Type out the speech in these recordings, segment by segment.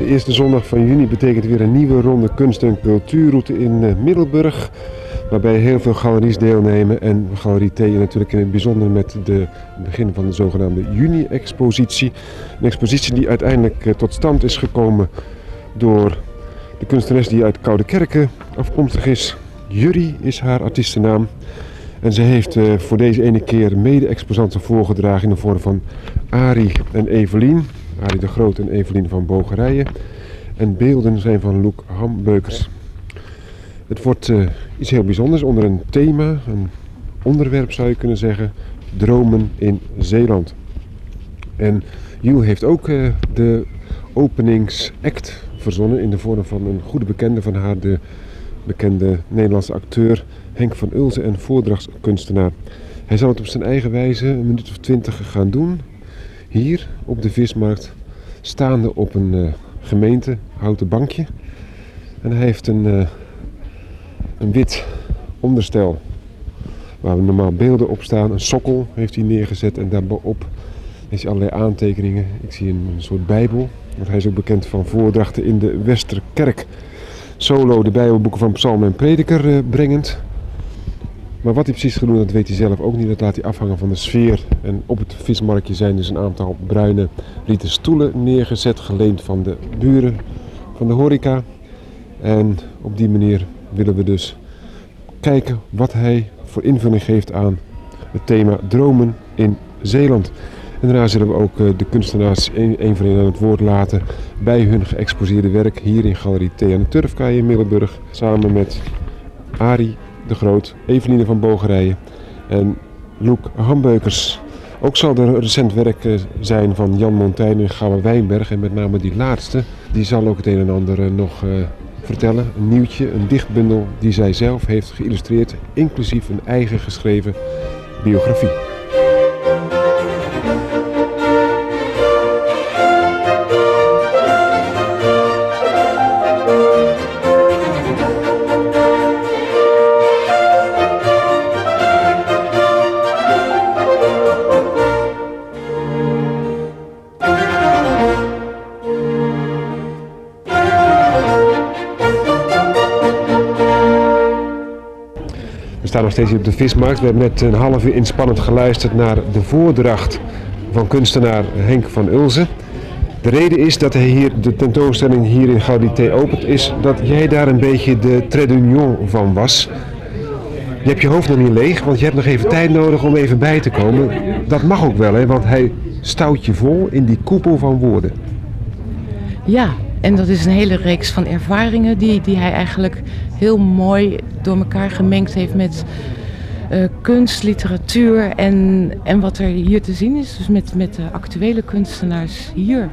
De eerste zondag van juni betekent weer een nieuwe ronde kunst- en cultuurroute in eh, Middelburg. Waarbij heel veel galeries deelnemen. En Galerie T natuurlijk in het bijzonder met de begin van de zogenaamde juni-expositie. Een expositie die uiteindelijk eh, tot stand is gekomen door de kunstenares die uit Koude Kerken afkomstig is. Jury is haar artiestennaam. En ze heeft uh, voor deze ene keer mede-exposanten voorgedragen in de vorm van Arie en Evelien. Arie de Groot en Evelien van Bogerijen. En beelden zijn van Loek Hambeukers. Het wordt uh, iets heel bijzonders onder een thema, een onderwerp zou je kunnen zeggen. Dromen in Zeeland. En Jules heeft ook uh, de openingsact verzonnen in de vorm van een goede bekende van haar, de bekende Nederlandse acteur Henk van Ulzen en voordrachtskunstenaar. Hij zal het op zijn eigen wijze een minuut of twintig gaan doen. Hier op de vismarkt, staande op een uh, gemeente houten bankje. En hij heeft een, uh, een wit onderstel waar normaal beelden op staan. Een sokkel heeft hij neergezet en daarbovenop heeft hij allerlei aantekeningen. Ik zie een, soort bijbel, want hij is ook bekend van voordrachten in de Westerkerk. Solo de bijbelboeken van Psalm en Prediker uh, brengend. Maar wat hij precies gaat doen, dat weet hij zelf ook niet. Dat laat hij afhangen van de sfeer. En op het vismarktje zijn dus een aantal bruine rieten stoelen neergezet, geleend van de buren van de horeca. En op die manier willen we dus kijken wat hij voor invulling geeft aan het thema dromen in Zeeland. En daarna zullen we ook de kunstenaars één voor één aan het woord laten bij hun geëxposeerde werk hier in Galerie T aan de Turfkaai in Middelburg. Samen met Arie de Groot, Eveline van Bogerijen en Loek Hambeukers. Ook zal er recent werk zijn van Jan Montaigne en Gouwe Wijnberg. En met name die laatste, die zal ook het een en ander nog uh, vertellen. Een nieuwtje, een dichtbundel die zij zelf heeft geïllustreerd, inclusief een eigen geschreven biografie. Staan nog steeds hier op de vismarkt. We hebben net een half uur inspannend geluisterd naar de voordracht van kunstenaar Henk van Ulzen. De reden is dat hij hier de tentoonstelling hier in Gaudité opent, is dat jij daar een beetje de trait d'union van was. Je hebt je hoofd nog niet leeg, want je hebt nog even tijd nodig om even bij te komen. Dat mag ook wel, hè, want hij stout je vol in die koepel van woorden. Ja, en dat is een hele reeks van ervaringen die, die hij eigenlijk heel mooi door elkaar gemengd heeft met uh, kunst, literatuur en, en wat er hier te zien is. Dus met, met de actuele kunstenaars hier.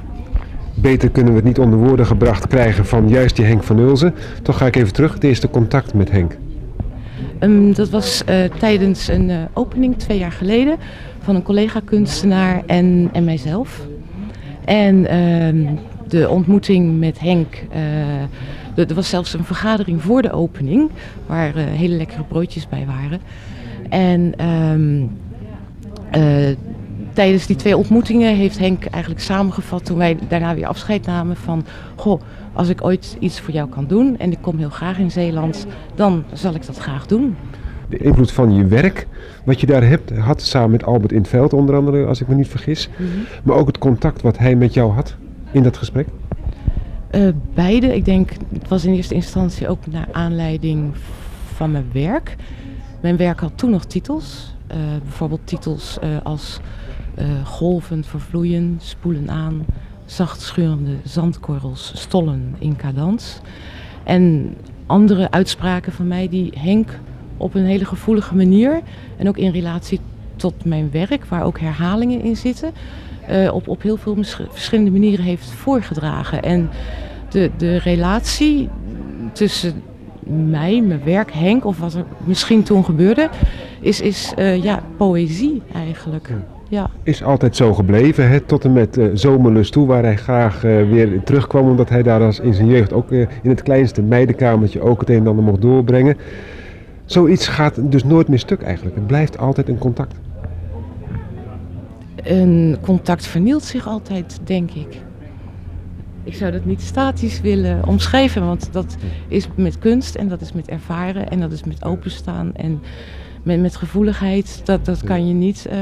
Beter kunnen we het niet onder woorden gebracht krijgen van juist die Henk van Ulzen. Toch ga ik even terug, het eerste contact met Henk. Um, dat was uh, tijdens een uh, opening twee jaar geleden van een collega-kunstenaar en, en mijzelf. En uh, de ontmoeting met Henk, er was zelfs een vergadering voor de opening waar uh, hele lekkere broodjes bij waren. En um, uh, tijdens die twee ontmoetingen heeft Henk eigenlijk samengevat toen wij daarna weer afscheid namen van... Goh, als ik ooit iets voor jou kan doen en ik kom heel graag in Zeeland, dan zal ik dat graag doen. De invloed van je werk, wat je daar hebt, had samen met Albert in het veld onder andere, als ik me niet vergis. Mm -hmm. Maar ook het contact wat hij met jou had in dat gesprek? Uh, beide. Ik denk, het was in eerste instantie ook naar aanleiding van mijn werk. Mijn werk had toen nog titels. Uh, bijvoorbeeld titels uh, als golvend vervloeien, spoelen aan, zacht scheurende zandkorrels, stollen in cadans. En andere uitspraken van mij die Henk op een hele gevoelige manier en ook in relatie tot mijn werk, waar ook herhalingen in zitten, uh, op, op heel veel verschillende manieren heeft voorgedragen. En de, de relatie tussen mij, mijn werk, Henk, of wat er misschien toen gebeurde, is, is uh, ja, poëzie eigenlijk. Ja. Is altijd zo gebleven, hè? tot en met uh, Zomerlust toe, waar hij graag uh, weer terugkwam, omdat hij daar als in zijn jeugd ook uh, in het kleinste meidenkamertje ook het een en ander mocht doorbrengen. Zoiets gaat dus nooit meer stuk eigenlijk. Het blijft altijd een contact. Een contact vernielt zich altijd, denk ik. Ik zou dat niet statisch willen omschrijven, want dat is met kunst en dat is met ervaren en dat is met openstaan en met, met gevoeligheid. Dat, dat kan je niet eh,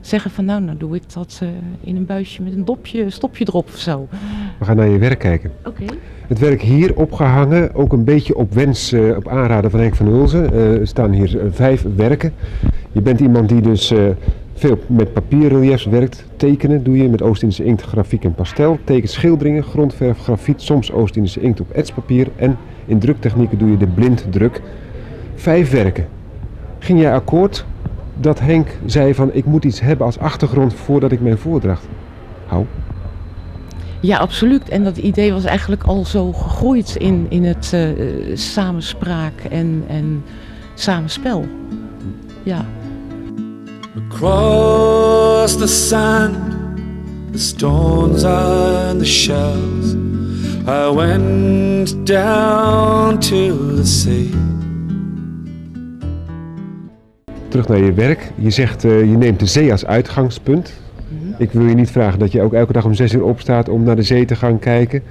zeggen van nou, nou doe ik dat uh, in een buisje met een dopje, stopje erop of zo. We gaan naar je werk kijken. Oké. Het werk hier opgehangen, ook een beetje op wens, uh, op aanraden van Henk van Hulzen. er staan hier vijf werken. Je bent iemand die dus veel met papierreliefs werkt. Tekenen doe je met Oost-Indische inkt, grafiek en pastel. Teken schilderingen, grondverf, grafiet, soms Oost-Indische inkt op etspapier. En in druktechnieken doe je de blinddruk. Vijf werken. Ging jij akkoord dat Henk zei van ik moet iets hebben als achtergrond voordat ik mijn voordracht hou? Ja, absoluut. En dat idee was eigenlijk al zo gegroeid in, in het uh, samenspraak en, en samenspel. Ja. Across the sand, the stones and the shells, I went down to the sea. Terug naar je werk. Je zegt uh, je neemt de zee als uitgangspunt. -hmm. Ik wil je niet vragen dat je ook elke dag om zes uur opstaat om naar de zee te gaan kijken.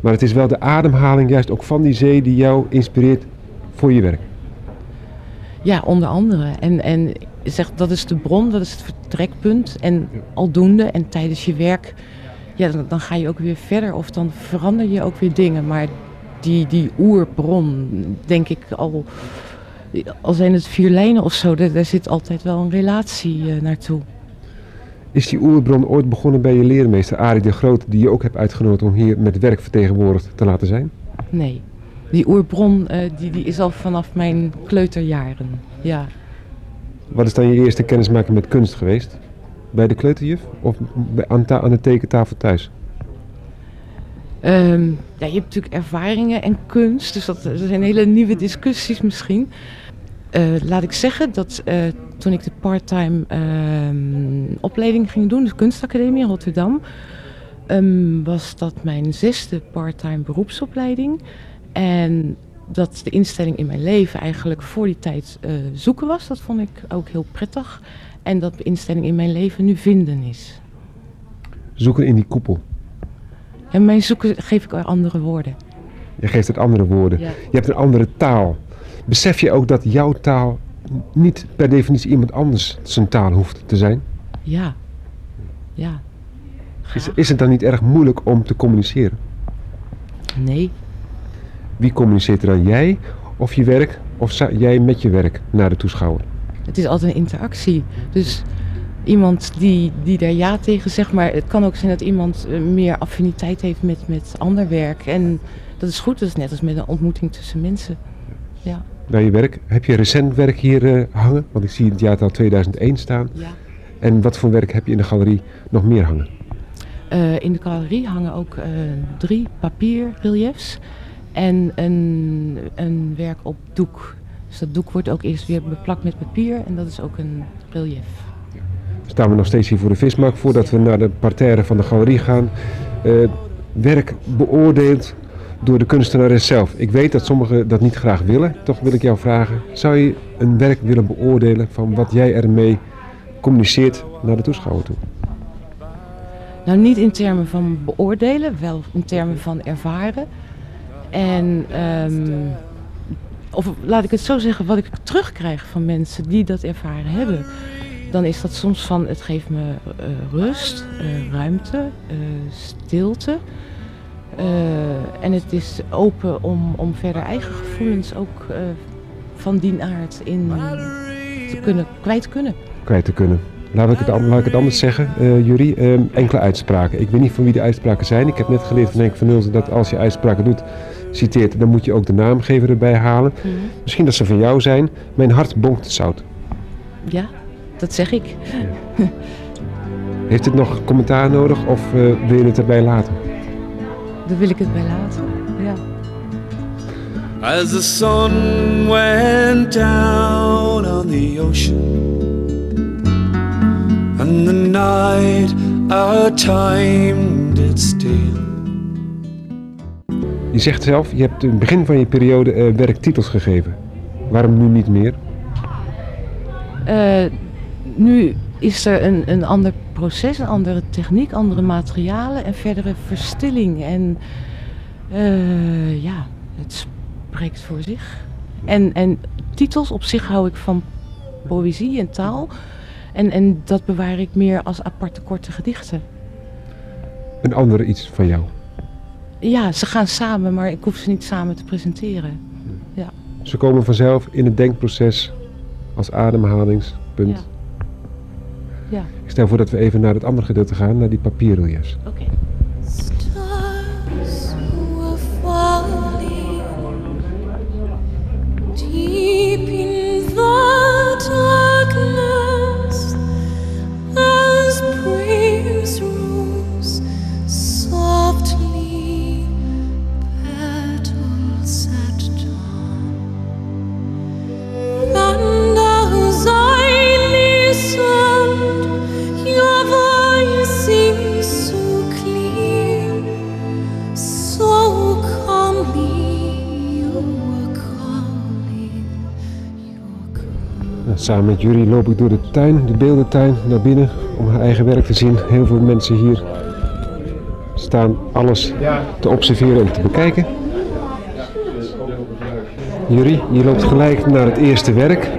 Maar het is wel de ademhaling juist ook van die zee die jou inspireert voor je werk. Ja, onder andere. En, en zeg, dat is de bron, dat is het vertrekpunt. En aldoende en tijdens je werk, ja, dan, dan, ga je ook weer verder of dan verander je ook weer dingen. Maar die, die oerbron, denk ik al, al zijn het vier lijnen of zo, daar, daar zit altijd wel een relatie uh, naartoe. Is die oerbron ooit begonnen bij je leermeester Arie de Groot, die je ook hebt uitgenodigd om hier met werk vertegenwoordigd te laten zijn? Nee, die oerbron uh, die, die is al vanaf mijn kleuterjaren, ja. Wat is dan je eerste kennismaking met kunst geweest? Bij de kleuterjuf of aan, aan de tekentafel thuis? Um, ja, je hebt natuurlijk ervaringen en kunst, dus dat, zijn hele nieuwe discussies misschien. Uh, laat ik zeggen dat uh, toen ik de parttime uh, opleiding ging doen, de kunstacademie in Rotterdam, um, was dat mijn zesde parttime beroepsopleiding. En dat de instelling in mijn leven eigenlijk voor die tijd uh, zoeken was. Dat vond ik ook heel prettig. En dat de instelling in mijn leven nu vinden is. Zoeken in die koepel? En mijn zoeken geef ik er andere woorden. Je geeft het andere woorden. Ja. Je hebt een andere taal. Besef je ook dat jouw taal niet per definitie iemand anders zijn taal hoeft te zijn? Ja. Ja. Is, is het dan niet erg moeilijk om te communiceren? Nee. Wie communiceert er dan? Jij of je werk of jij met je werk naar de toeschouwer? Het is altijd een interactie. Dus iemand die, die daar ja tegen zegt, maar het kan ook zijn dat iemand meer affiniteit heeft met, met ander werk. En dat is goed, dat is net als met een ontmoeting tussen mensen. Ja. Bij je werk, heb je recent werk hier uh, hangen? Want ik zie het jaartal 2001 staan. Ja. En wat voor werk heb je in de galerie nog meer hangen? Uh, in de galerie hangen ook uh, drie papierreliefs en een, een werk op doek. Dus dat doek wordt ook eerst weer beplakt met papier en dat is ook een relief. Staan we nog steeds hier voor de vismarkt voordat we naar de parterre van de galerie gaan. Uh, werk beoordeeld door de kunstenares zelf. Ik weet dat sommigen dat niet graag willen. Toch wil ik jou vragen, zou je een werk willen beoordelen van wat jij ermee communiceert naar de toeschouwer toe? Nou, niet in termen van beoordelen, wel in termen van ervaren. En, um, of laat ik het zo zeggen, wat ik terugkrijg van mensen die dat ervaren hebben. Dan is dat soms van, het geeft me uh, rust, uh, ruimte, uh, stilte. en het is open om, om verder eigen gevoelens ook van die aard in te kunnen, kwijt kunnen. Kwijt te kunnen. Laat ik het, het anders zeggen, uh, Jury. Uh, enkele uitspraken. Ik weet niet van wie de uitspraken zijn. Ik heb net geleerd van Henk van Nulzen dat als je uitspraken doet, citeert, dan moet je ook de naamgever erbij halen. Mm -hmm. Misschien dat ze van jou zijn. Mijn hart bonkt zout. Ja, dat zeg ik. Ja. Heeft het nog commentaar nodig of uh, wil je het erbij laten? Dan wil ik het bij laten, ja. As the sun went down on the ocean And the night our time did steal je zegt zelf, je hebt in het begin van je periode uh, werktitels gegeven. Waarom nu niet meer? Uh, nu is er een, een ander proces, een andere techniek, andere materialen en verdere verstilling. En eh, ja, het spreekt voor zich. En, en titels op zich hou ik van poëzie en taal. En, en dat bewaar ik meer als aparte korte gedichten. Een andere iets van jou. Ja, ze gaan samen, maar ik hoef ze niet samen te presenteren. Ze komen vanzelf in het denkproces als ademhalingspunt. Ja. Ja, Ik stel voor dat we even naar het andere gedeelte gaan, naar die papierreliefs. oké. Samen met jullie loop ik door de tuin, de beeldentuin, naar binnen om haar eigen werk te zien. Heel veel mensen hier staan alles te observeren en te bekijken. Jury, je loopt gelijk naar het eerste werk.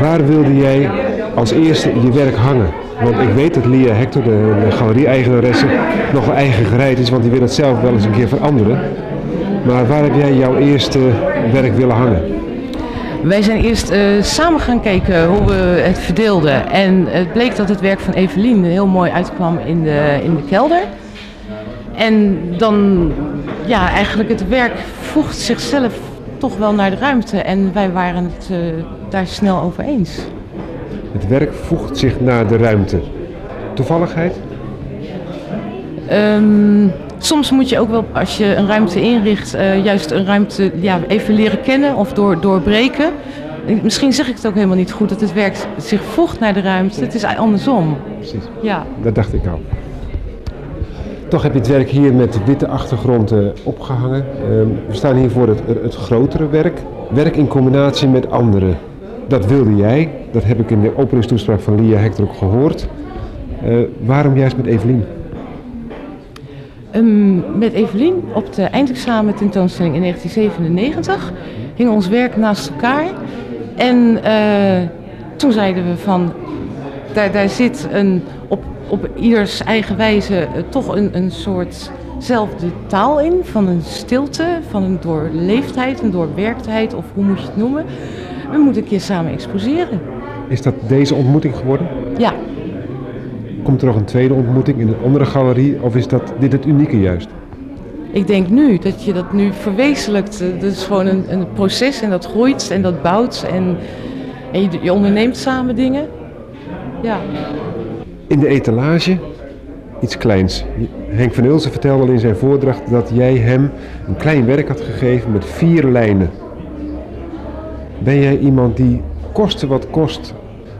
Waar wilde jij als eerste je werk hangen? Want ik weet dat Lia Hector, de, de galerie-eigenaresse, nog wel eigen gereid is, want die wil het zelf wel eens een keer veranderen. Maar waar heb jij jouw eerste werk willen hangen? Wij zijn eerst eh, samen gaan kijken hoe we het verdeelden. En het bleek dat het werk van Evelien heel mooi uitkwam in de, in de kelder. En dan, ja, eigenlijk het werk voegt zichzelf toch wel naar de ruimte. En wij waren het eh, daar snel over eens. Het werk voegt zich naar de ruimte. Toevalligheid? Ehm, soms moet je ook wel, als je een ruimte inricht, eh, juist een ruimte ja, even leren kennen of door, doorbreken. En Misschien zeg ik het ook helemaal niet goed, dat het werk zich voegt naar de ruimte. Het is andersom. Precies, Ja. dat dacht ik al. Toch heb je het werk hier met witte achtergrond eh, opgehangen. Ehm, we staan hier voor het, het grotere werk. Werk in combinatie met anderen. Dat wilde jij. Dat heb ik in de openingstoespraak van Lia Hector ook gehoord. Eh, waarom juist met Evelien? Ehm, met Evelien op de eindexamen tentoonstelling in 1997 hing ons werk naast elkaar. En eh, toen zeiden we van, daar, daar zit een, op, op ieders eigen wijze eh, toch een, een soortzelfde taal in. Van een stilte, van een doorleefdheid, een doorwerktheid of hoe moet je het noemen. We moeten een keer samen exposeren. Is dat deze ontmoeting geworden? Ja, Komt er nog een tweede ontmoeting in een andere galerie? Of is dat dit het unieke juist? Ik denk nu dat je dat nu verwezenlijkt. Dat is gewoon een, een proces en dat groeit en dat bouwt en, en je, je onderneemt samen dingen. Ja, In de etalage iets kleins. Henk van Ulsen vertelde al in zijn voordracht dat jij hem een klein werk had gegeven met vier lijnen. Ben jij iemand die koste wat kost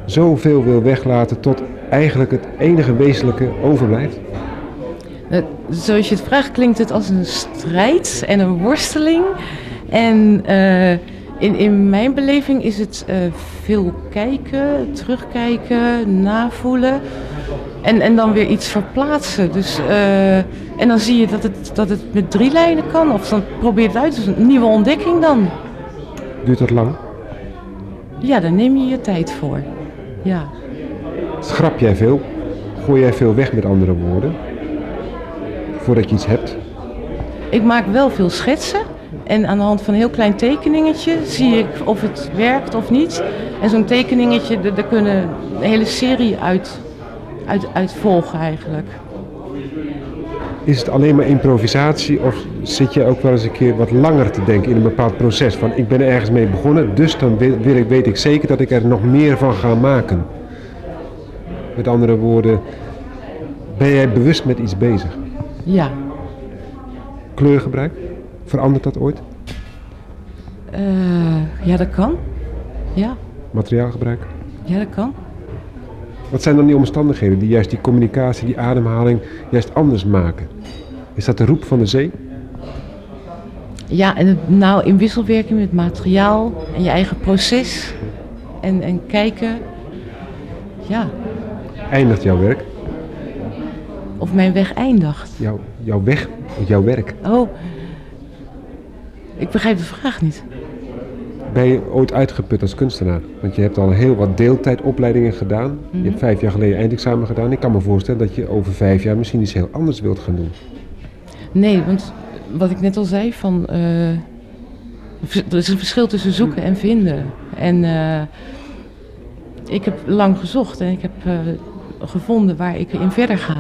zoveel wil weglaten tot eigenlijk het enige wezenlijke overblijft? Eh, zoals je het vraagt klinkt het als een strijd en een worsteling. En eh, in, in mijn beleving is het eh, veel kijken, terugkijken, navoelen. En, en dan weer iets verplaatsen. Dus, en dan zie je dat het, dat het met drie lijnen kan. Of dan probeer het uit. Dus een nieuwe ontdekking dan. Duurt dat lang? Ja, daar neem je je tijd voor. Ja. Schrap jij veel? Gooi jij veel weg met andere woorden? Voordat je iets hebt? Ik maak wel veel schetsen. En aan de hand van een heel klein tekeningetje zie ik of het werkt of niet. En zo'n tekeningetje, daar kunnen een hele serie uit, uit, uit volgen eigenlijk. Is het alleen maar improvisatie of zit je ook wel eens een keer wat langer te denken in een bepaald proces? Van ik ben er ergens mee begonnen, dus dan wil, wil ik, weet ik zeker dat ik er nog meer van ga maken. Met andere woorden, ben jij bewust met iets bezig? Ja. Kleurgebruik, verandert dat ooit? Eh, ja, dat kan. Ja, Materiaalgebruik? ja, dat kan. Wat zijn dan die omstandigheden die juist die communicatie, die ademhaling juist anders maken? Is dat de roep van de zee? Ja, en het, nou in wisselwerking met materiaal en je eigen proces. En, en kijken. Ja, eindigt jouw werk? Of mijn weg eindigt. Jouw, jouw weg, jouw werk. Oh, ik begrijp de vraag niet. Ben je ooit uitgeput als kunstenaar? Want je hebt al heel wat deeltijdopleidingen gedaan. Je hebt vijf jaar geleden eindexamen gedaan. Ik kan me voorstellen dat je over vijf jaar misschien iets heel anders wilt gaan doen. Nee, want wat ik net al zei, van, eh, er is een verschil tussen zoeken en vinden. En eh, ik heb lang gezocht en ik heb eh, gevonden waar ik in verder ga.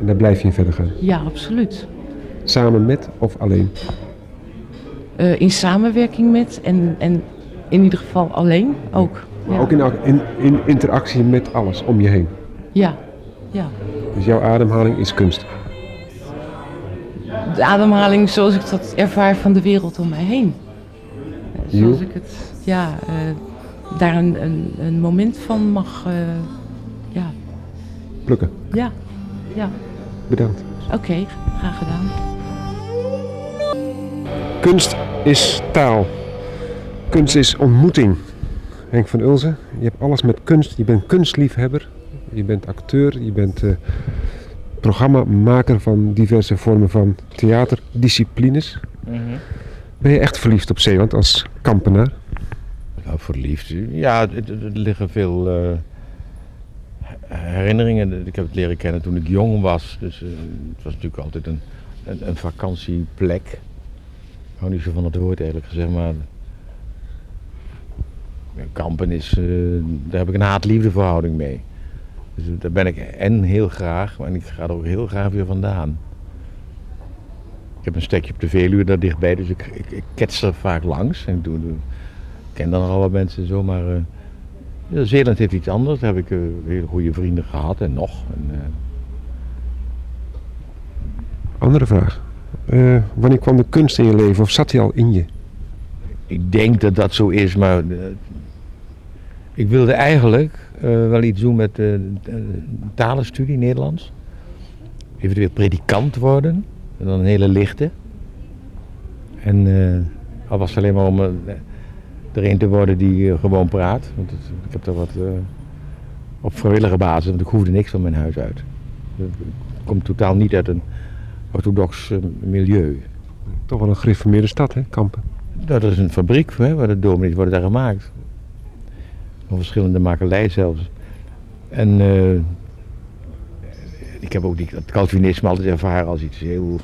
En daar blijf je in verder gaan. Ja, absoluut. Samen met of alleen? Eh, in samenwerking met en, en in ieder geval alleen ook. Maar Ja. ook in, in, in interactie met alles om je heen. Ja, ja. Dus jouw ademhaling is kunst. De ademhaling zoals ik dat ervaar van de wereld om mij heen. Zoals ik het, ja, eh, daar een, een, een moment van mag, eh, ja, Plukken. ja, ja. Bedankt. Oké, graag gedaan. Kunst is taal. Kunst is ontmoeting. Henk van Ulzen, je hebt alles met kunst. Je bent kunstliefhebber. Je bent acteur. Je bent eh, programmamaker van diverse vormen van theaterdisciplines. Ben je echt verliefd op Zeeland als kampenaar? Nou, verliefd. Ja, er liggen veel eh, herinneringen. Ik heb het leren kennen toen ik jong was. Dus eh, het was natuurlijk altijd een, een, vakantieplek. Ik hou niet zo van het woord eigenlijk gezegd, maar... Kampen is, eh, daar heb ik een haat-liefde verhouding mee. Dus daar ben ik en heel graag, maar ik ga er ook heel graag weer vandaan. Ik heb een stekje op de Veluwe daar dichtbij, dus ik, ik, ik kets er vaak langs. En ik doe, ik ken dan al wat mensen en zo, maar eh, ja, Zeeland heeft iets anders. Daar heb ik eh, hele goede vrienden gehad en nog. En, eh, Andere vraag. Eh, wanneer kwam de kunst in je leven of zat die al in je? ik denk dat dat zo is, maar ik wilde eigenlijk wel iets doen met talenstudie Nederlands. Eventueel predikant worden, en dan een hele lichte. En al was het alleen maar om eh, er een te worden die eh, gewoon praat. Want het- ik heb daar wat eh, op vrijwillige basis, want ik hoefde niks van mijn huis uit. Ik kom totaal niet uit een orthodox eh, milieu. Toch wel een gereformeerde stad, hè, Kampen? Nou, dat is een fabriek hè, waar de dominees worden daar gemaakt. Van verschillende makelij zelfs. En eh, ik heb ook die, dat Calvinisme altijd ervaren als iets heel...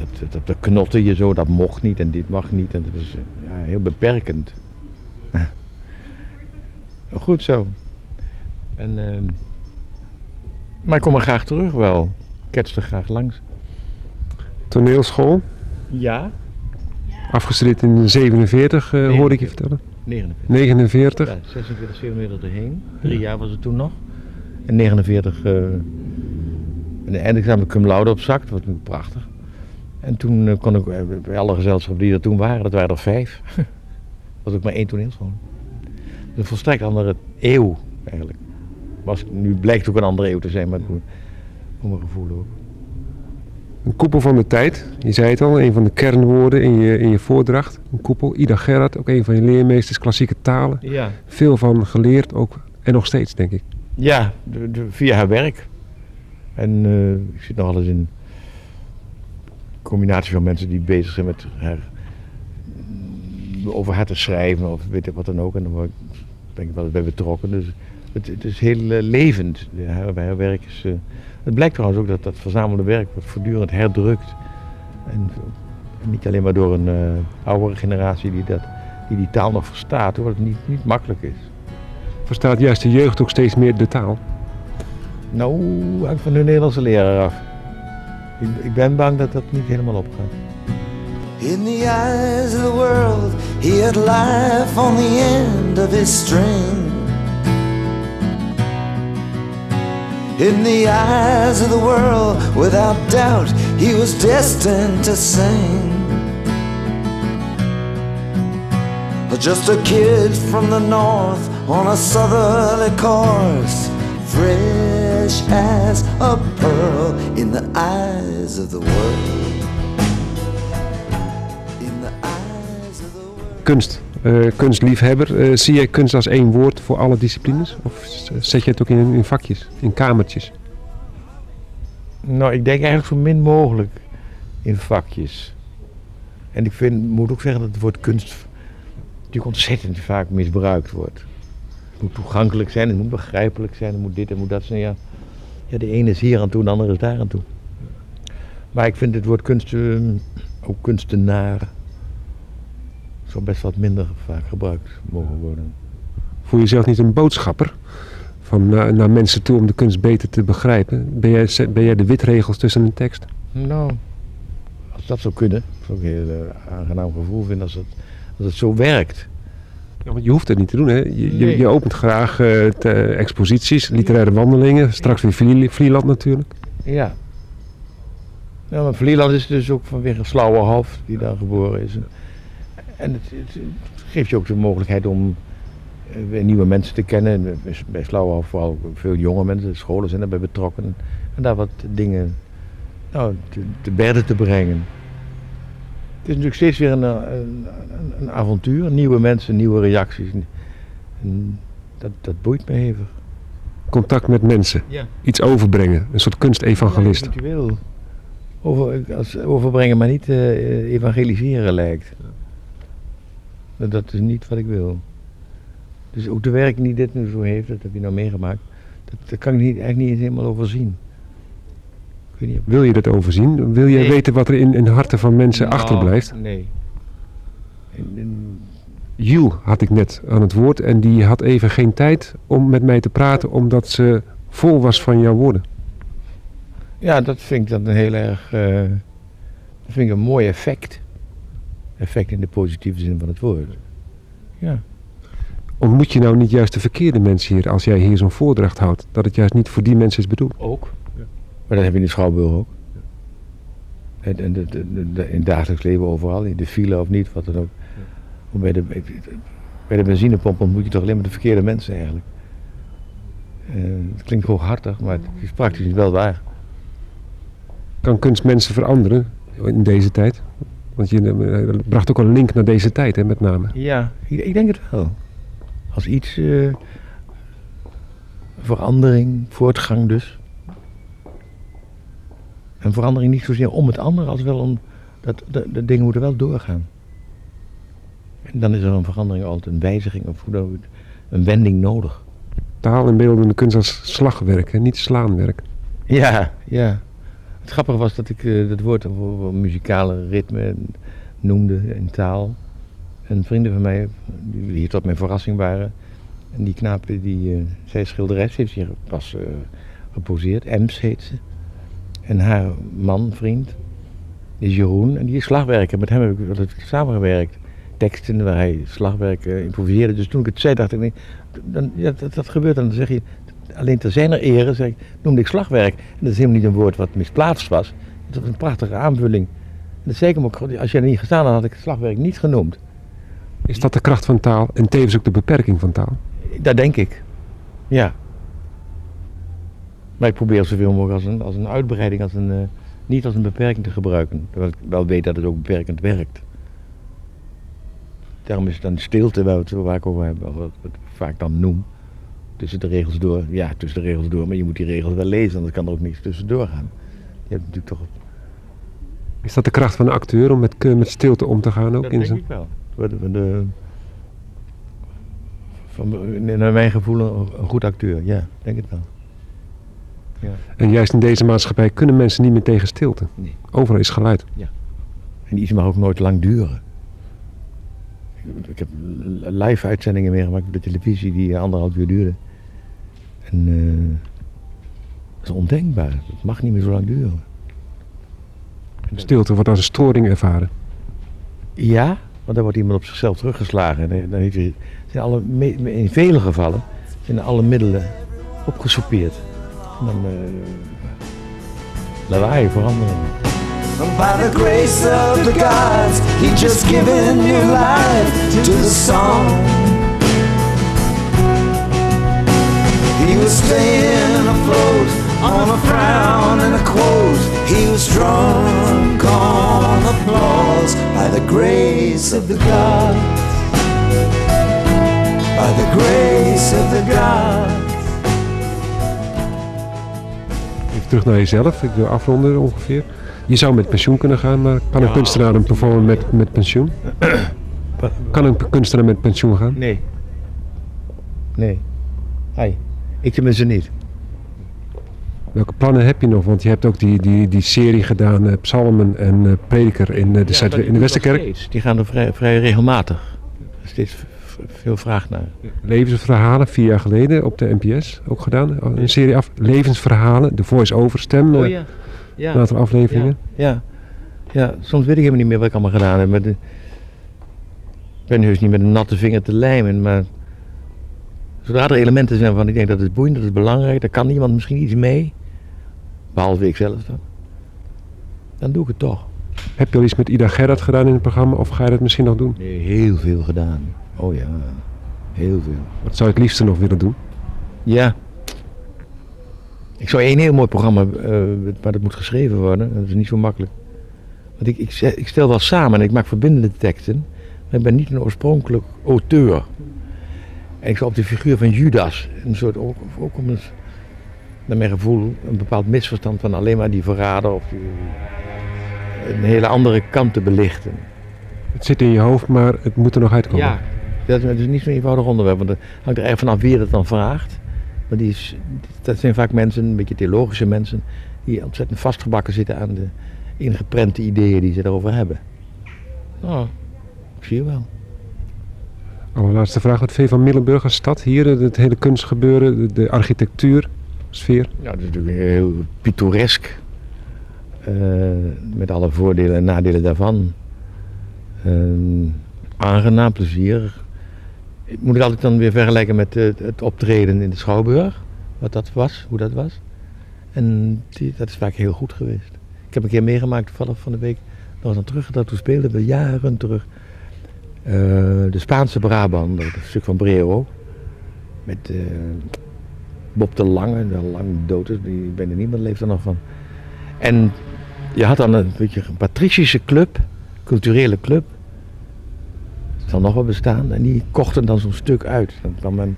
Dat, dat, dat, knotte je zo, dat mocht niet en dit mag niet. En dat is ja, heel beperkend. Goed zo. En, eh, maar ik kom er graag terug wel. Ik er graag langs. Toneelschool, Ja? afgestudeerd in 47, eh, hoorde ik je 49. vertellen. 49. 49. Ja, 46, 47 erheen. Drie jaar was het toen nog. En 49 eh en eindexamen cum laude op zak. Dat was prachtig. En toen eh, kon ik eh, bij alle gezelschappen die er toen waren, dat waren er vijf. was ook maar één toneelschool. Dus een volstrekt andere eeuw eigenlijk. Was, nu blijkt ook een andere eeuw te zijn, maar voor, voor mijn gevoel ook. Een koepel van de tijd. Je zei het al, een van de kernwoorden in je, in je voordracht. Een koepel. Ida Gerhard, ook een van je leermeesters, klassieke talen. Ja, Veel van geleerd ook. En nog steeds, denk ik. Ja, de- de- via haar werk. En eh, ik zit nog eens in combinatie van mensen die bezig zijn met haar, over haar te schrijven of weet ik wat dan ook. En dan ben ik wel eens bij betrokken. Dus het, het is heel eh, levend. Haar, haar werk is. eh, het blijkt trouwens ook dat dat verzamelde werk wordt voortdurend herdrukt. En, en niet alleen maar door een eh oudere generatie die, dat, die die taal nog verstaat, hoewel het niet, niet makkelijk is. Verstaat juist de jeugd ook steeds meer de taal. Nou, hangt van de Nederlandse leraar af. Ik, ik ben bang dat dat niet helemaal opgaat. In the eyes of the world, he had life on the end of his string. In the eyes of the world, without doubt, he was destined to sing. Just a kid from the north on a southerly course, fresh as a pearl in the eyes of the world. In the eyes of the world. Kunst eh, kunstliefhebber. Eh, zie jij kunst als één woord voor alle disciplines? Of zet je het ook in, in vakjes, in kamertjes? Nou, ik denk eigenlijk zo min mogelijk in vakjes. En ik vind, moet ook zeggen dat het woord kunst natuurlijk ontzettend vaak misbruikt wordt. Het moet toegankelijk zijn, het moet begrijpelijk zijn, het moet dit en moet dat zijn. Ja, ja de ene is hier aan toe, de andere is daar aan toe. Maar ik vind het woord kunst, eh, ook kunstenaar, zou best wat minder vaak gebruikt mogen worden. Voel je jezelf niet een boodschapper? Van naar, naar mensen toe om de kunst beter te begrijpen? Ben jij, ben jij de witregels tussen een tekst? Nou, als dat zou kunnen, zou ik een heel eh, aangenaam gevoel vinden als het, als het zo werkt. Ja, want je hoeft het niet te doen. Hè? Je, je, opent graag eh, te- exposities, literaire wandelingen. Straks weer Vlie- Vlieland natuurlijk. Ja. Ja, maar Vlieland is dus ook vanwege Slauwerhof, die daar geboren is. En het, het- het geeft je ook de mogelijkheid om eh, weer nieuwe mensen te kennen. En bij- Slauwerhof vooral veel jonge mensen, de scholen zijn erbij betrokken. En daar wat dingen nou, te, te berden te brengen. Het is natuurlijk steeds weer een, eh, een, een, een avontuur, nieuwe mensen, nieuwe reacties. En dat, dat boeit me hevig. Contact met mensen. Ja. Iets overbrengen. Een soort kunstevangelist. Ja, wat je wil. Over, als overbrengen, maar niet eh, evangeliseren lijkt. Dat, dat is niet wat ik wil. Dus ook de werking die dit nu zo heeft, dat heb je nou meegemaakt, dat, dat kan ik niet, eigenlijk niet eens helemaal overzien. Ik weet niet. Wil je dat overzien? Wil jij Nee. weten wat er in, in harten van mensen Nou, achterblijft? Nee. Jules had ik net aan het woord en die had even geen tijd om met mij te praten omdat ze vol was van jouw woorden. ja, dat vind ik dan een heel erg, eh, dat vind ik een mooi effect. Effect in de positieve zin van het woord. Ja. Ontmoet je nou niet juist de verkeerde mensen hier als jij hier zo'n voordracht houdt? Dat het juist niet voor die mensen is bedoeld? Ook. Maar dat heb je in de Schouwburg ook. En, en de, de, de- de- in het dagelijks leven overal, in de file of niet, wat dan ook. Maar Bij de, bij de benzinepomp ontmoet je toch alleen maar de verkeerde mensen eigenlijk. Eh, het klinkt hooghartig, maar het is praktisch wel waar. Kan kunst mensen veranderen in deze tijd? Want je eh, bracht ook een link naar deze tijd, hè, met name. Ja, ik, ik denk het wel. Als iets, eh, verandering, voortgang dus. En verandering niet zozeer om het andere, als wel om, dat de, de dingen moeten wel doorgaan. En dan is er een verandering altijd, een wijziging of hoe dan ook, een wending nodig. Taal en beeldende kunst als slagwerk, hè, niet slaanwerk. Ja, ja. Het grappige was dat ik eh, dat woord voor, muzikale ritme noemde in taal. En vrienden van mij, die hier tot mijn verrassing waren, en die knaap, die, eh zij is schilderes, heeft hier pas eh, geposeerd, Ems heet ze. En haar man, vriend, is Jeroen, en die is slagwerker. Met hem heb ik altijd samengewerkt. Teksten waar hij slagwerk eh, improviseerde. Dus toen ik het zei, dacht ik, nee, dan, ja, dat, dat gebeurt dan. Dan zeg je, alleen ter zijner ere, zeg ik, noemde ik slagwerk. En dat is helemaal niet een woord wat misplaatst was. Het was een prachtige aanvulling. En dat zei ik hem ook, als jij er niet gestaan had, had ik het slagwerk niet genoemd. Is dat de kracht van taal en tevens ook de beperking van taal? Dat denk ik. Ja. Maar ik probeer zoveel mogelijk als een, als een uitbreiding, als een, eh, niet als een beperking te gebruiken. Terwijl ik wel weet dat het ook beperkend werkt. Daarom is het dan stilte waar, we het, waar ik over heb, wat, wat ik vaak dan noem. Tussen de regels door. Ja, tussen de regels door, maar je moet die regels wel lezen, anders kan er ook niets tussendoor gaan. Je hebt natuurlijk toch... Is dat de kracht van een acteur om met, k- met stilte om te gaan ook? dat in denk zijn... ik wel. De, de, van, naar mijn gevoel een, een goed acteur, ja, denk het wel. Ja. En juist in deze maatschappij kunnen mensen niet meer tegen stilte. Nee. Overal is geluid. En iets mag ook nooit lang duren. Ik heb live uitzendingen meegemaakt op de televisie die anderhalf uur duurden. En eh, dat is ondenkbaar. Het mag niet meer zo lang duren. Stilte wordt als een storing ervaren. Ja, want dan wordt iemand op zichzelf teruggeslagen. En dan- heeft hij, in vele gevallen zijn alle middelen opgesoupeerd. Eh. By the grace of the gods, he just given new life to the song. He was staying afloat on a frown and a quote. He was drunk on applause by the grace of the gods. by the grace of the gods. Terug naar jezelf. Ik wil afronden ongeveer. Je zou met pensioen kunnen gaan, maar kan een Ja. kunstenaar een performer met, met pensioen? Kan een kunstenaar met pensioen gaan? Nee. Nee. Hai. Ik tenminste niet. Welke plannen heb je nog? Want je hebt ook die, die, die serie gedaan, eh, Psalmen en eh, Prediker in, eh, de, Ja, in de Westerkerk. Die gaan er vrij, vrij regelmatig. Steeds veel vraag naar. Levensverhalen, vier jaar geleden op de NPS ook gedaan. Een serie af, Levensverhalen, de voice-over stem. eh, Oh ja. Ja. Een aantal afleveringen. Ja. ja, soms weet ik helemaal niet meer wat ik allemaal gedaan heb. Met de... Ik ben heus niet met een natte vinger te lijmen, maar zodra er elementen zijn van ik denk dat het boeiend, dat is belangrijk, daar kan iemand misschien iets mee, behalve ik zelf dan, dan doe ik het toch. Heb je al iets met Ida Gerard gedaan in het programma of ga je dat misschien nog doen? Nee, heel veel gedaan. Oh ja, heel veel. Wat zou je het liefste nog willen doen? Ja. Ik zou één heel mooi programma, eh, maar dat moet geschreven worden. Dat is niet zo makkelijk. Want ik, ik, ik stel wel samen en ik maak verbindende teksten. Maar ik ben niet een oorspronkelijk auteur. En ik zou op de figuur van Judas, een soort, ook, ook om naar mijn gevoel, een bepaald misverstand van alleen maar die verrader of die, een hele andere kant te belichten. Het zit in je hoofd, maar het moet er nog uitkomen. Ja, dat is, dat niet zo'n eenvoudig onderwerp, want het hangt er erg vanaf wie je dat dan vraagt. Maar die is, dat zijn vaak mensen, een beetje theologische mensen, die ontzettend vastgebakken zitten aan de ingeprente ideeën die ze erover hebben. Nou, ik zie je wel. Allerlaatste vraag. Wat vind je van Middelburg als stad? Hier, het hele kunstgebeuren, de, de architectuur, sfeer. Ja, dat is natuurlijk heel pittoresk. eh, met alle voordelen en nadelen daarvan. Ehm, aangenaam, plezier. Moet ik altijd dan weer vergelijken met eh, het optreden in de Schouwburg. Wat dat was, hoe dat was. En die, dat is vaak heel goed geweest. Ik heb een keer meegemaakt, toevallig van de week, nog eens aan terug, dat toen speelden we jaren terug. eh, de Spaanse Brabant, dat stuk van Brero. Met eh, Bob de Lange, de lang dood is, die bijna niemand leeft er nog van. En je had dan een, beetje een patricische club, culturele club. Zal nog wel bestaan. En die kochten dan zo'n stuk uit. Dan kwam men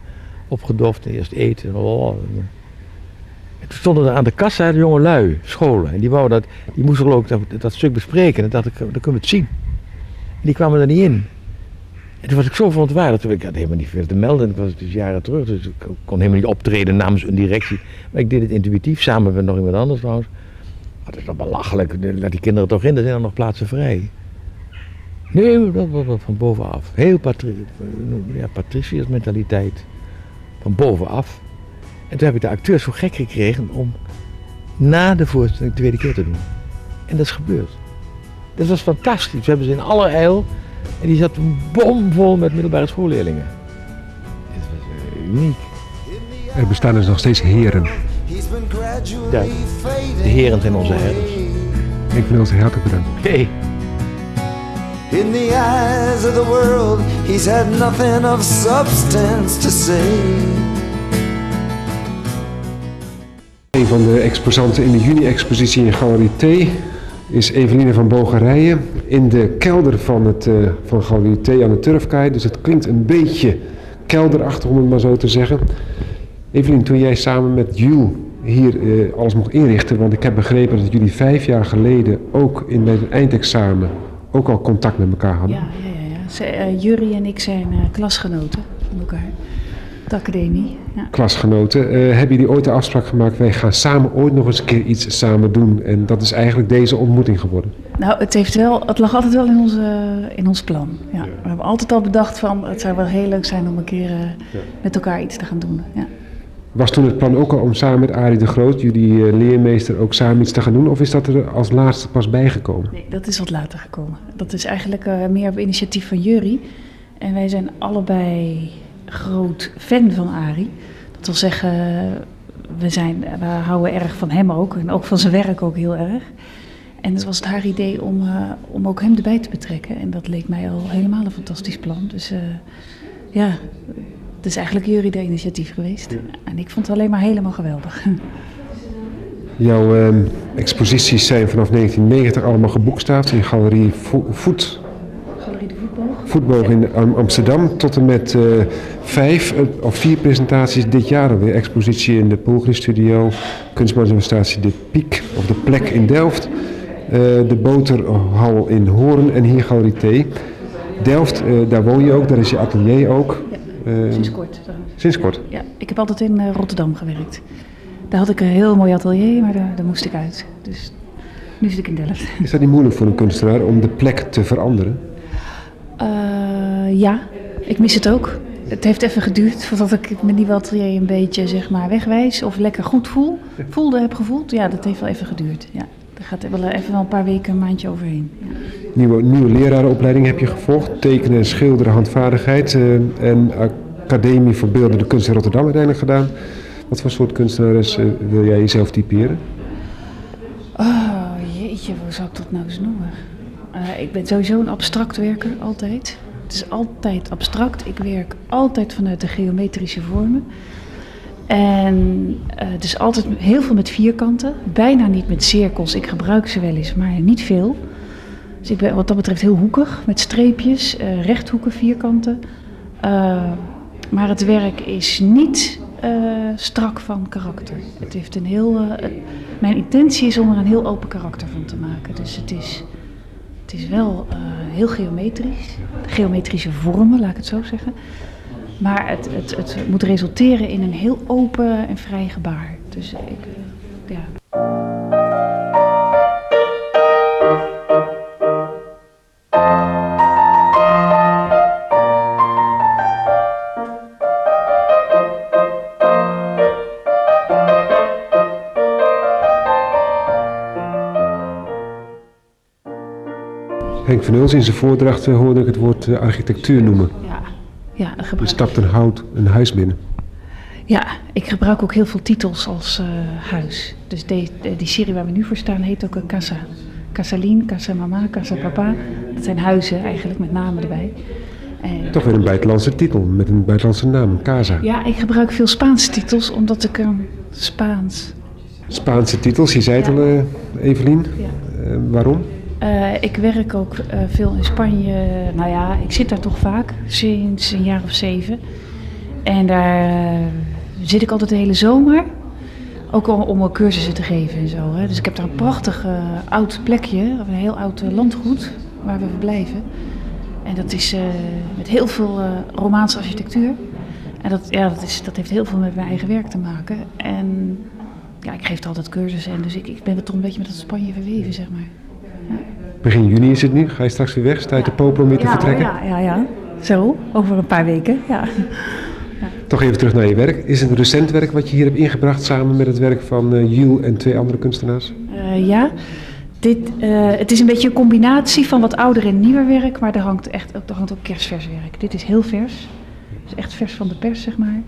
en eerst eten. Oh. En toen stonden er aan de kassa de jonge lui, scholen. En die, wouden dat, die moesten ik dat, dat stuk bespreken. En dan dacht ik, dan kunnen we het zien. En die kwamen er niet in. En toen was ik zo verontwaardigd. Ik had helemaal niet veel te melden. Ik was dus jaren terug. Dus ik kon helemaal niet optreden namens een directie. Maar ik deed het intuïtief, samen met nog iemand anders trouwens. Dat is toch belachelijk. Laat die kinderen toch in, er zijn er nog plaatsen vrij. Nee, dat van bovenaf. Heel patri ja, patriciërs mentaliteit. Van bovenaf. En toen heb ik de acteurs zo gek gekregen om na de voorstelling de tweede keer te doen. En dat is gebeurd. Dat was fantastisch. We hebben ze in allerijl. En die zat bomvol met middelbare schoolleerlingen. Dit was eh, uniek. Er bestaan dus nog steeds heren. Ja, de heren zijn onze herders. Ik wil ze hartelijk bedanken. Hey. In the eyes of the world, he's had nothing of substance to say. Een van de exposanten in de juni-expositie in Galerie T is Eveline van Bogerijen in de kelder van, het, eh, van Galerie T aan de Turfkaai. Dus het klinkt een beetje kelderachtig om het maar zo te zeggen. Evelien, toen jij samen met Jules hier eh, alles mocht inrichten, want ik heb begrepen dat jullie vijf jaar geleden ook in het eindexamen ook al contact met elkaar hadden. Ja, ja, ja. ja. Eh, Jury en ik zijn eh, klasgenoten van elkaar. De academie. Ja. Klasgenoten, eh, hebben jullie ooit de afspraak gemaakt, wij gaan samen ooit nog eens een keer iets samen doen. En dat is eigenlijk deze ontmoeting geworden. Nou, het, heeft wel, het lag altijd wel in, onze, in ons plan. Ja. We hebben altijd al bedacht van het zou wel heel leuk zijn om een keer met elkaar iets te gaan doen. Ja. Was toen het plan ook al om samen met Arie de Groot, jullie eh, leermeester, ook samen iets te gaan doen? Of is dat er als laatste pas bijgekomen? Nee, dat is wat later gekomen. Dat is eigenlijk eh, meer op initiatief van Jury. En wij zijn allebei groot fan van Arie. Dat wil zeggen, we, zijn, we houden erg van hem ook. En ook van zijn werk ook heel erg. En het was het haar idee om, eh, om ook hem erbij te betrekken. En dat leek mij al helemaal een fantastisch plan. Dus ja, het is eigenlijk Jury de initiatief geweest. En ik vond het alleen maar helemaal geweldig. Jouw eh, exposities zijn vanaf 1990 allemaal geboekstaafd in Galerie Vo- Voet. Galerie de Voet. Voetboog in Am- Amsterdam tot en met eh, vijf eh, of vier presentaties dit jaar alweer. Expositie in de Polgris Studio, kunstmanifestatie De Piek of De Plek in Delft, eh, de Boterhal in Hoorn en hier Galerie T. Delft, eh, daar woon je ook, daar is je atelier ook. Ja, Eh, sinds kort. sinds kort. Ja, ik heb altijd in eh, Rotterdam gewerkt. Daar had ik een heel mooi atelier, maar daar, daar moest ik uit. Dus nu zit ik in Delft. Is dat niet moeilijk voor een kunstenaar om de plek te veranderen? Eh, ja, ik mis het ook. Het heeft even geduurd voordat ik mijn nieuwe atelier een beetje zeg maar, wegwijs of lekker goed voel. Voelde, heb gevoeld. Ja, dat heeft wel even geduurd. Ja. Er gaat wel even wel een paar weken, een maandje overheen. Ja. Nieuwe, nieuwe lerarenopleiding heb je gevolgd, tekenen en schilderen, handvaardigheid eh, en Academie voor Beeldende Kunst in Rotterdam uiteindelijk gedaan. Wat voor soort kunstenares eh, wil jij jezelf typeren? Oh jeetje, hoe zou ik dat nou eens noemen? Eh, ik ben sowieso een abstract werker, altijd. Het is altijd abstract. Ik werk altijd vanuit de geometrische vormen. En het is altijd heel veel met vierkanten. Bijna niet met cirkels. Ik gebruik ze wel eens, maar niet veel. Dus ik ben wat dat betreft heel hoekig, met streepjes, eh, rechthoeken, vierkanten. Eh, maar het werk is niet eh, strak van karakter. Het heeft een heel, mijn intentie is om er een heel open karakter van te maken. Dus het is, het is wel heel geometrisch. Geometrische vormen, laat ik het zo zeggen. Maar het, het, het moet resulteren in een heel open en vrij gebaar. Dus ik, ja. Henk van Uls in zijn voordracht eh, hoorde ik het woord eh, architectuur noemen. Ja, ja, dat Je gebruik stapt een, hout, een huis binnen. Ja, ik gebruik ook heel veel titels als eh, huis. Dus de, de- die serie waar we nu voor staan heet ook een Casa. Casalien, Casa Mama, Casa Papa. Dat zijn huizen eigenlijk, met namen erbij. En, Toch weer een buitenlandse titel met een buitenlandse naam, Casa. ja, ik gebruik veel Spaanse titels omdat ik een Spaans. Spaanse titels, je zei het al, Evelien. Ja. Waarom? Eh, ik werk ook eh, veel in Spanje. Nou ja, ik zit daar toch vaak, sinds een jaar of zeven. En daar eh, zit ik altijd de hele zomer. Ook om, om cursussen te geven en zo. Hè. Dus ik heb daar een prachtig oud plekje, of een heel oud landgoed waar we verblijven. En dat is met heel veel Romaanse architectuur. En dat, ja, dat, is, dat heeft heel veel met mijn eigen werk te maken. En ja, ik geef altijd cursussen en dus ik, ik ben er toch een beetje met dat Spanje verweven, zeg maar. Begin juni is het nu. Ga je straks weer weg? Sta je te popelen om weer te vertrekken? Ja, ja, ja. Zo, over een paar weken, ja. Toch even terug naar je werk. Is het een recent werk wat je hier hebt ingebracht samen met het werk van Jules en twee andere kunstenaars? Eh, ja, dit, eh, het is een beetje een combinatie van wat ouder en nieuwer werk, maar er hangt, echt, er hangt ook kerstvers werk. Dit is heel vers, dus echt vers van de pers, zeg maar.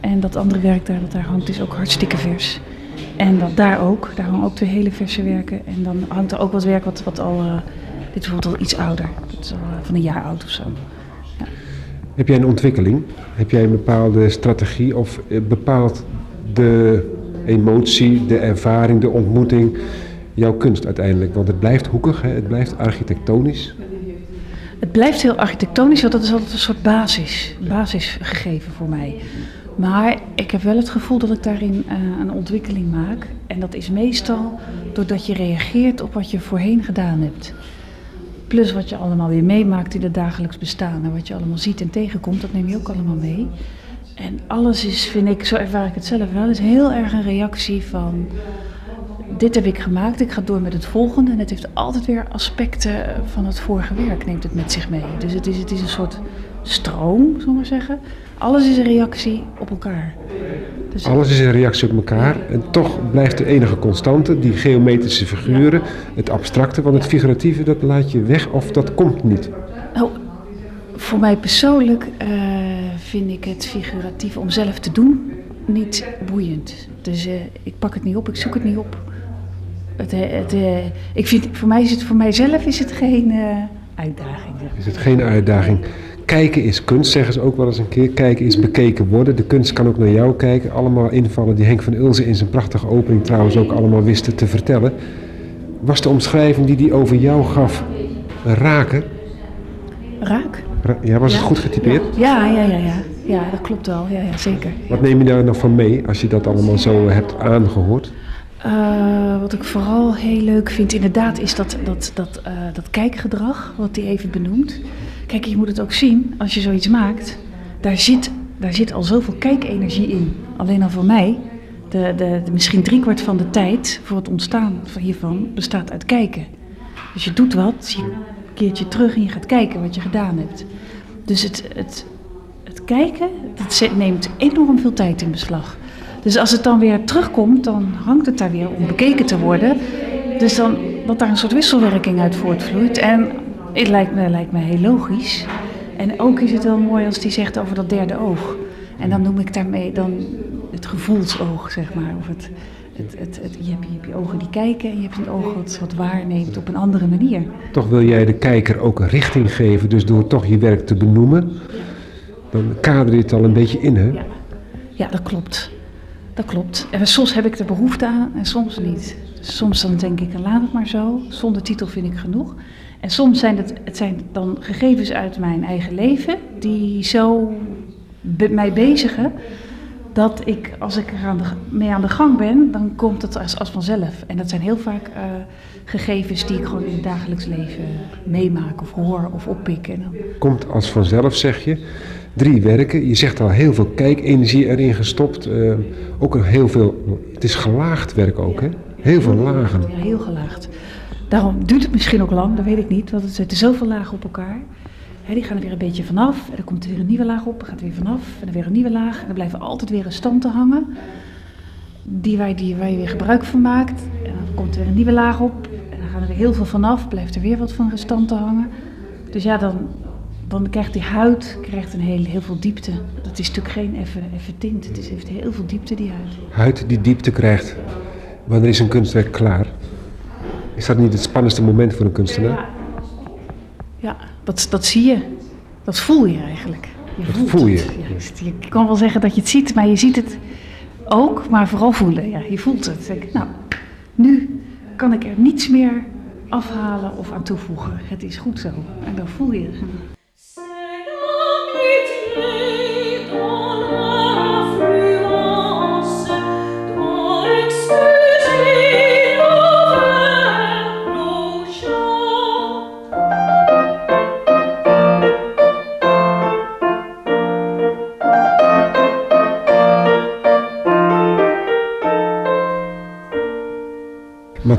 En dat andere werk daar, dat daar hangt, is ook hartstikke vers. En dat daar ook, daar hangen ook twee hele verse werken. En dan hangt er ook wat werk wat, wat al, eh, dit is bijvoorbeeld al iets ouder. Dat is al eh, van een jaar oud of zo. Heb jij een ontwikkeling? Heb jij een bepaalde strategie of eh, bepaalt de emotie, de ervaring, de ontmoeting jouw kunst uiteindelijk? Want het blijft hoekig, hè? het blijft architectonisch. Het blijft heel architectonisch, want dat is altijd een soort basis, basisgegeven voor mij. Maar ik heb wel het gevoel dat ik daarin eh, een ontwikkeling maak. En dat is meestal doordat je reageert op wat je voorheen gedaan hebt. Plus wat je allemaal weer meemaakt in het dagelijks bestaan. En wat je allemaal ziet en tegenkomt, dat neem je ook allemaal mee. En alles is, vind ik, zo ervaar ik het zelf wel, is heel erg een reactie van... Dit heb ik gemaakt, ik ga door met het volgende. En het heeft altijd weer aspecten van het vorige werk, neemt het met zich mee. Dus het is, het is een soort stroom, zullen maar zeggen. Alles is een reactie op elkaar. Dus Alles is een reactie op elkaar en toch blijft de enige constante die geometrische figuren, het abstracte, want het figuratieve dat laat je weg of dat komt niet. Nou, voor mij persoonlijk eh, vind ik het figuratief om zelf te doen niet boeiend. Dus eh, ik pak het niet op, ik zoek het niet op. Het, eh, het, ik vind, voor, mij is het, voor mijzelf is het geen uitdaging. Is het geen uitdaging? Kijken is kunst, zeggen ze ook wel eens een keer. Kijken is bekeken worden. De kunst kan ook naar jou kijken. Allemaal invallen die Henk van Ulzen in zijn prachtige opening trouwens ook allemaal wisten te vertellen. Was de omschrijving die hij over jou gaf raken? Raak. Ra- Ja, was het goed getypeerd? Ja, ja, ja, ja. Ja, dat klopt wel. Ja, ja zeker. Wat neem je daar nog van mee als je dat allemaal zo hebt aangehoord? Eh, wat ik vooral heel leuk vind, inderdaad, is dat, dat, dat, eh, dat kijkgedrag, wat hij even benoemt. Kijk, je moet het ook zien, als je zoiets maakt, daar zit, daar zit al zoveel kijkenergie in. Alleen al voor mij, de, de, misschien driekwart van de tijd voor het ontstaan van hiervan bestaat uit kijken. Dus je doet wat, je keert je terug en je gaat kijken wat je gedaan hebt. Dus het, het, het kijken, dat neemt enorm veel tijd in beslag. Dus als het dan weer terugkomt, dan hangt het daar weer om bekeken te worden. Dus dan dat daar een soort wisselwerking uit voortvloeit. En het lijkt me, lijkt me heel logisch. En ook is het wel mooi als hij zegt over dat derde oog. En dan noem ik daarmee dan het gevoelsoog, zeg maar. Of het, het, het, het, je, hebt, je hebt je ogen die kijken en je hebt een oog wat, wat waarneemt op een andere manier. Toch wil jij de kijker ook een richting geven, dus door toch je werk te benoemen, dan kader je het al een beetje in, hè? Ja. Ja, dat klopt. Dat klopt. En soms heb ik er behoefte aan en soms niet. Soms dan denk ik, laat het maar zo. Zonder titel vind ik genoeg. En soms zijn het, het zijn dan gegevens uit mijn eigen leven die zo mij bezigen dat ik, als ik er aan de, mee aan de gang ben, dan komt het als, als vanzelf. En dat zijn heel vaak eh, gegevens die ik gewoon in het dagelijks leven meemaak of hoor of oppik. En dan, Komt als vanzelf, zeg je. Drie werken, je zegt al heel veel kijkenergie erin gestopt. eh, ook een heel veel, het is gelaagd werk ook, hè? Heel veel lagen. Ja, heel gelaagd. Daarom duurt het misschien ook lang, dat weet ik niet, want er zitten zoveel lagen op elkaar. Die gaan er weer een beetje vanaf, en dan komt er weer een nieuwe laag op, dan gaat er weer vanaf, en dan weer een nieuwe laag. En dan blijven altijd weer restanten hangen, die waar, die, waar je weer gebruik van maakt. En dan komt er weer een nieuwe laag op, en dan gaan er weer heel veel vanaf, blijft er weer wat van restanten hangen. Dus ja, dan, dan krijgt die huid krijgt een heel, heel veel diepte. Dat is natuurlijk geen effe, effe tint, het is, heeft heel veel diepte, die huid. Huid die diepte krijgt. Wanneer is een kunstwerk klaar? Is dat niet het spannendste moment voor een kunstenaar? Ja, dat, dat zie je. Dat voel je eigenlijk. Je Dat voelt voel je. het. Ja, je kan wel zeggen dat je het ziet, maar je ziet het ook, maar vooral voelen. Ja, je voelt het. Denk, nou, nu kan ik er niets meer afhalen of aan toevoegen. Het is goed zo. En dan voel je het.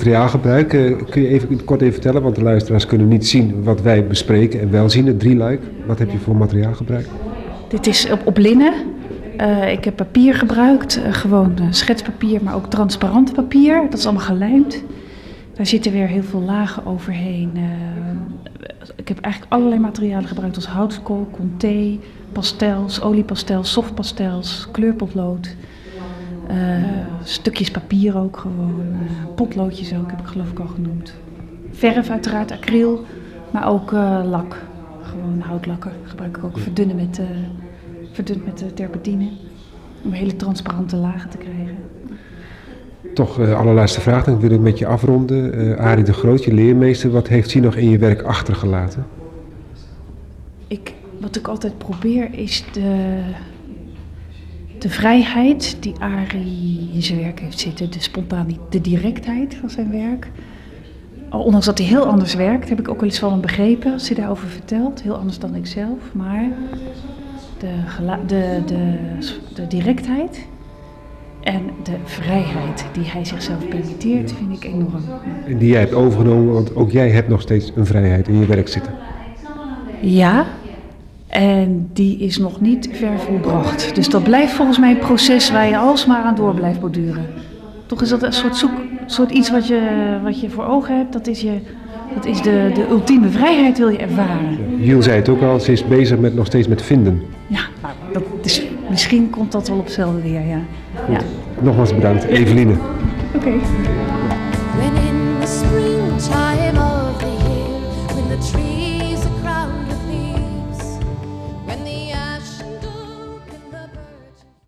Materiaalgebruik, eh, kun je even kort even vertellen, want de luisteraars kunnen niet zien wat wij bespreken en wel zien, het drieluik. Wat heb je voor materiaalgebruik? Dit is op, linnen. Eh, ik heb papier gebruikt, eh, gewoon eh, schetspapier, maar ook transparant papier. Dat is allemaal gelijmd. Daar zitten weer heel veel lagen overheen. Ik heb eigenlijk allerlei materialen gebruikt als houtskool, conté, pastels, oliepastels, softpastels, kleurpotlood. Eh, stukjes papier ook gewoon, eh, potloodjes ook heb ik geloof ik al genoemd. Verf uiteraard, acryl, maar ook eh, lak. Gewoon houtlakken gebruik ik ook verdunnen met, verdund met de terpentine. Om hele transparante lagen te krijgen. Toch, allerlaatste vraag, dan wil ik met je afronden. Arie de Groot, je leermeester, wat heeft hij nog in je werk achtergelaten? Ik, wat ik altijd probeer is de, de vrijheid die Arie in zijn werk heeft zitten. De spontaniteit, de directheid van zijn werk. Al Ondanks dat hij heel anders werkt, heb ik ook wel eens van hem begrepen als hij daarover vertelt. Heel anders dan ik zelf. Maar de, de, de, de directheid en de vrijheid die hij zichzelf permitteert, vind ik enorm. En die jij hebt overgenomen, want ook jij hebt nog steeds een vrijheid in je werk zitten. Ja, en die is nog niet ver volbracht. Dus dat blijft volgens mij een proces waar je alsmaar aan door blijft borduren. Toch is dat een soort, zoek, soort iets wat je, wat je voor ogen hebt. Dat is, je, dat is de, de ultieme vrijheid wil je ervaren. Giel zei het ook al, ze is bezig met, nog steeds met vinden. Ja, nou, dat is, misschien komt dat wel op hetzelfde neer, ja. ja. Nogmaals bedankt, Eveline. Oké.